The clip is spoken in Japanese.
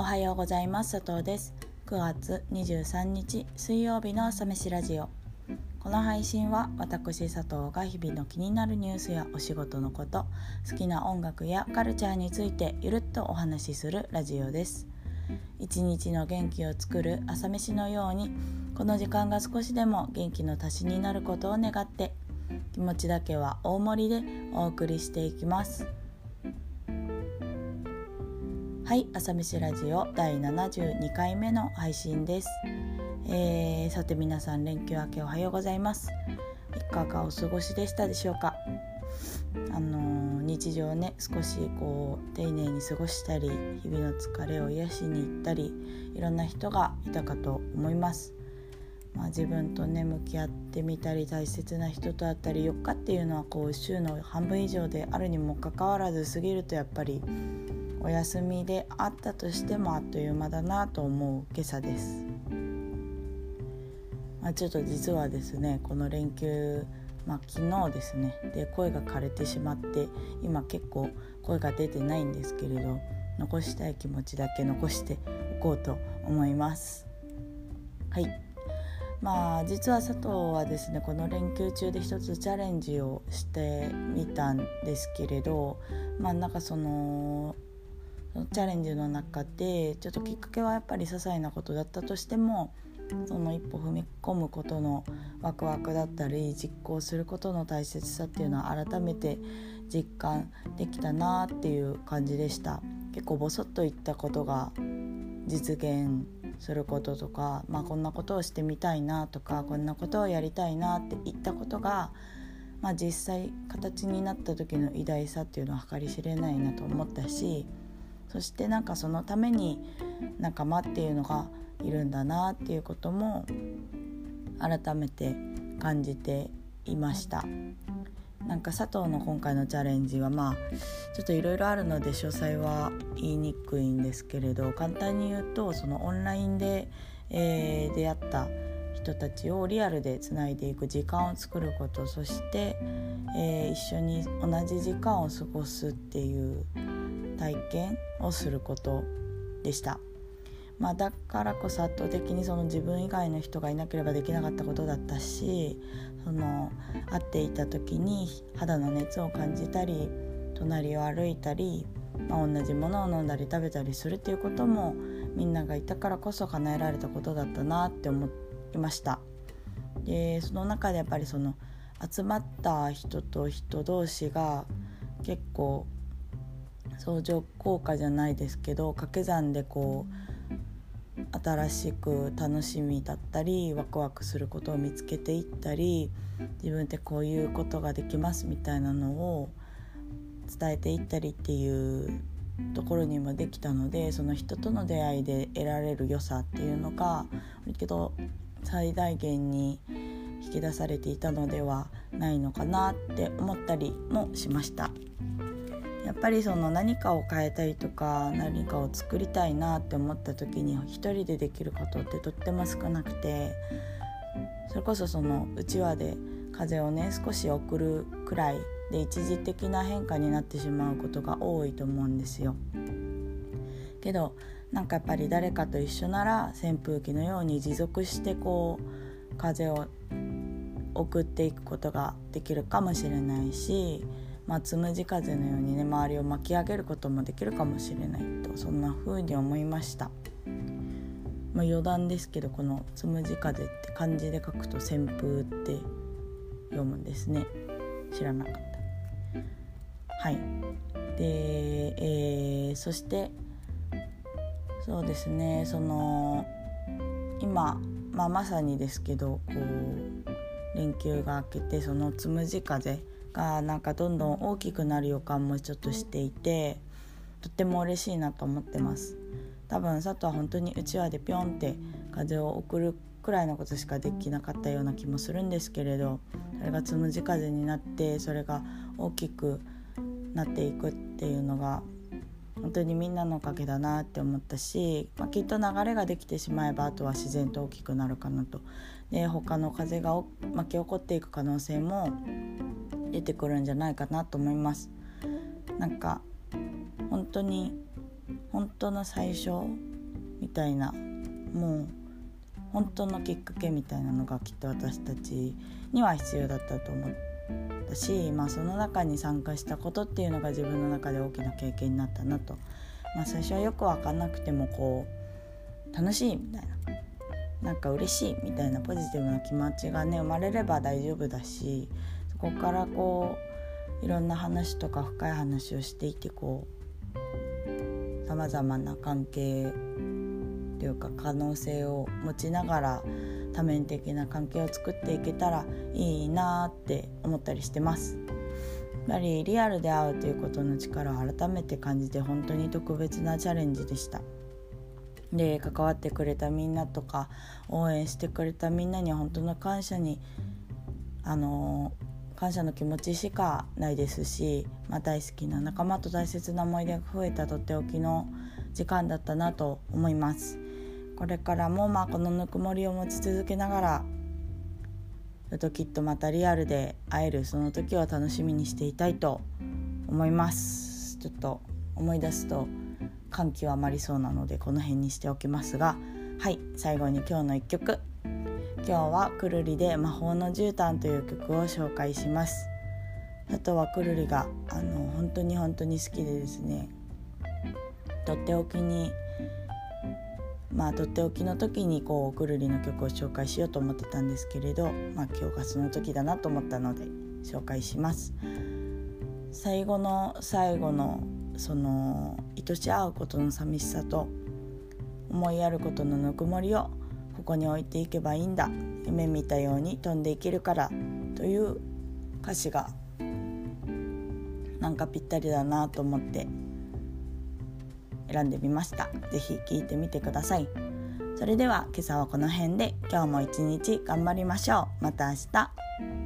おはようございます。佐藤です。9月23日水曜日の朝飯ラジオ。この配信は私佐藤が日々の気になるニュースやお仕事のこと好きな音楽やカルチャーについてゆるっとお話しするラジオです。一日の元気を作る朝飯のようにこの時間が少しでも元気の足しになることを願って気持ちだけは大盛りでお送りしていきます。はい朝飯ラジオ第72回目の配信です、えー、さて皆さん連休明けおはようございます。いかがお過ごしでしたでしょうか？あのー、日常ね少しこう丁寧に過ごしたり日々の疲れを癒しに行ったりいろんな人がいたかと思います。まあ、自分とね向き合ってみたり大切な人と会ったり4日っていうのはこう週の半分以上であるにもかかわらず過ぎるとやっぱりお休みであったとしてもあっという間だなと思う今朝です。まあ、ちょっと実はですねこの連休、まあ、昨日ですねで声が枯れてしまって今結構声が出てないんですけれど残したい気持ちだけ残しておこうと思います。はいまあ実は佐藤はですねこの連休中で一つチャレンジをしてみたんですけれどまあなんかそのチャレンジの中でちょっときっかけはやっぱり些細なことだったとしてもその一歩踏み込むことのワクワクだったり実行することの大切さっていうのは改めて実感できたなっていう感じでした。結構ボソッと言ったことが実現することとか、まあ、こんなことをしてみたいなとかこんなことをやりたいなって言ったことが、まあ、実際形になった時の偉大さっていうのは計り知れないなと思ったしそしてなんかそのために仲間っていうのがいるんだなっていうことも改めて感じていました。なんか佐藤の今回のチャレンジはまあちょっといろいろあるので詳細は言いにくいんですけれど簡単に言うとそのオンラインで、えー、出会った人たちをリアルでつないでいく時間を作ることそして、えー、一緒に同じ時間を過ごすっていう体験をすることでした。まあ、だからこそ圧倒的にその自分以外の人がいなければできなかったことだったしその会っていた時に肌の熱を感じたり隣を歩いたり、まあ、同じものを飲んだり食べたりするっていうこともみんながいたからこそ叶えられたことだったなって思いました。でその中でやっぱりその集まった人と人同士が結構相乗効果じゃないですけど掛け算でこう新しく楽しみだったりワクワクすることを見つけていったり自分ってこういうことができますみたいなのを伝えていったりっていうところにもできたのでその人との出会いで得られる良さっていうのがけど最大限に引き出されていたのではないのかなって思ったりもしました。やっぱりその何かを変えたいとか何かを作りたいなって思った時に一人でできることってとっても少なくてそれこそそのうちわで風をね少し送るくらいで一時的な変化になってしまうことが多いと思うんですよ。けどなんかやっぱり誰かと一緒なら扇風機のように持続してこう風を送っていくことができるかもしれないしまあ、つむじ風のようにね周りを巻き上げることもできるかもしれないとそんな風に思いました。まあ、余談ですけどこの「つむじ風」って漢字で書くと「旋風」って読むんですね。知らなかった。はい。で、えー、そしてそうですねその今、まあ、まさにですけどこう連休が明けてそのつむじ風がなんかどんどん大きくなる予感もちょっとしていてとっても嬉しいなと思ってます。多分佐藤は本当にうちわでピョンって風を送るくらいのことしかできなかったような気もするんですけれどそれがつむじ風になってそれが大きくなっていくっていうのが本当にみんなのおかげだなって思ったし、まあ、きっと流れができてしまえばあとは自然と大きくなるかなと。で他の風が巻き起こっていく可能性も出てくるんじゃないかなと思います。なんか本当に本当の最初みたいなもう本当のきっかけみたいなのがきっと私たちには必要だったと思ったし、まあ、その中に参加したことっていうのが自分の中で大きな経験になったなと、まあ、最初はよく分かんなくてもこう楽しいみたいな。なんか嬉しいみたいなポジティブな気持ちがね生まれれば大丈夫だしそこからこういろんな話とか深い話をしていてこうさまざまな関係というか可能性を持ちながら多面的な関係を作っていけたらいいなって思ったりしてます。やっぱりリアルで会うということの力を改めて感じて本当に特別なチャレンジでした。で関わってくれたみんなとか応援してくれたみんなに本当の感謝にあの感謝の気持ちしかないですし、まあ、大好きな仲間と大切な思い出が増えたとっておきの時間だったなと思います。これからもまあこのぬくもりを持ち続けながらときっとまたリアルで会えるその時を楽しみにしていたいと思います。ちょっと思い出すと感極まりそうなのでこの辺にしておきますがはい最後に今日の1曲。今日はくるりで「魔法の絨毯」という曲を紹介します。あとはくるりがあの本当に本当に好きでですね。とっておきにまあとっておきの時にこうくるりの曲を紹介しようと思ってたんですけれど、まあ、今日がその時だなと思ったので紹介します。最後の最後のその愛し合うことの寂しさと思いやることのぬくもりをここに置いていけばいいんだ。夢見たように飛んでいけるから。という歌詞がなんかぴったりだなと思って選んでみました。是非聴いてみてください。それでは今朝はこの辺で今日も一日頑張りましょう。また明日。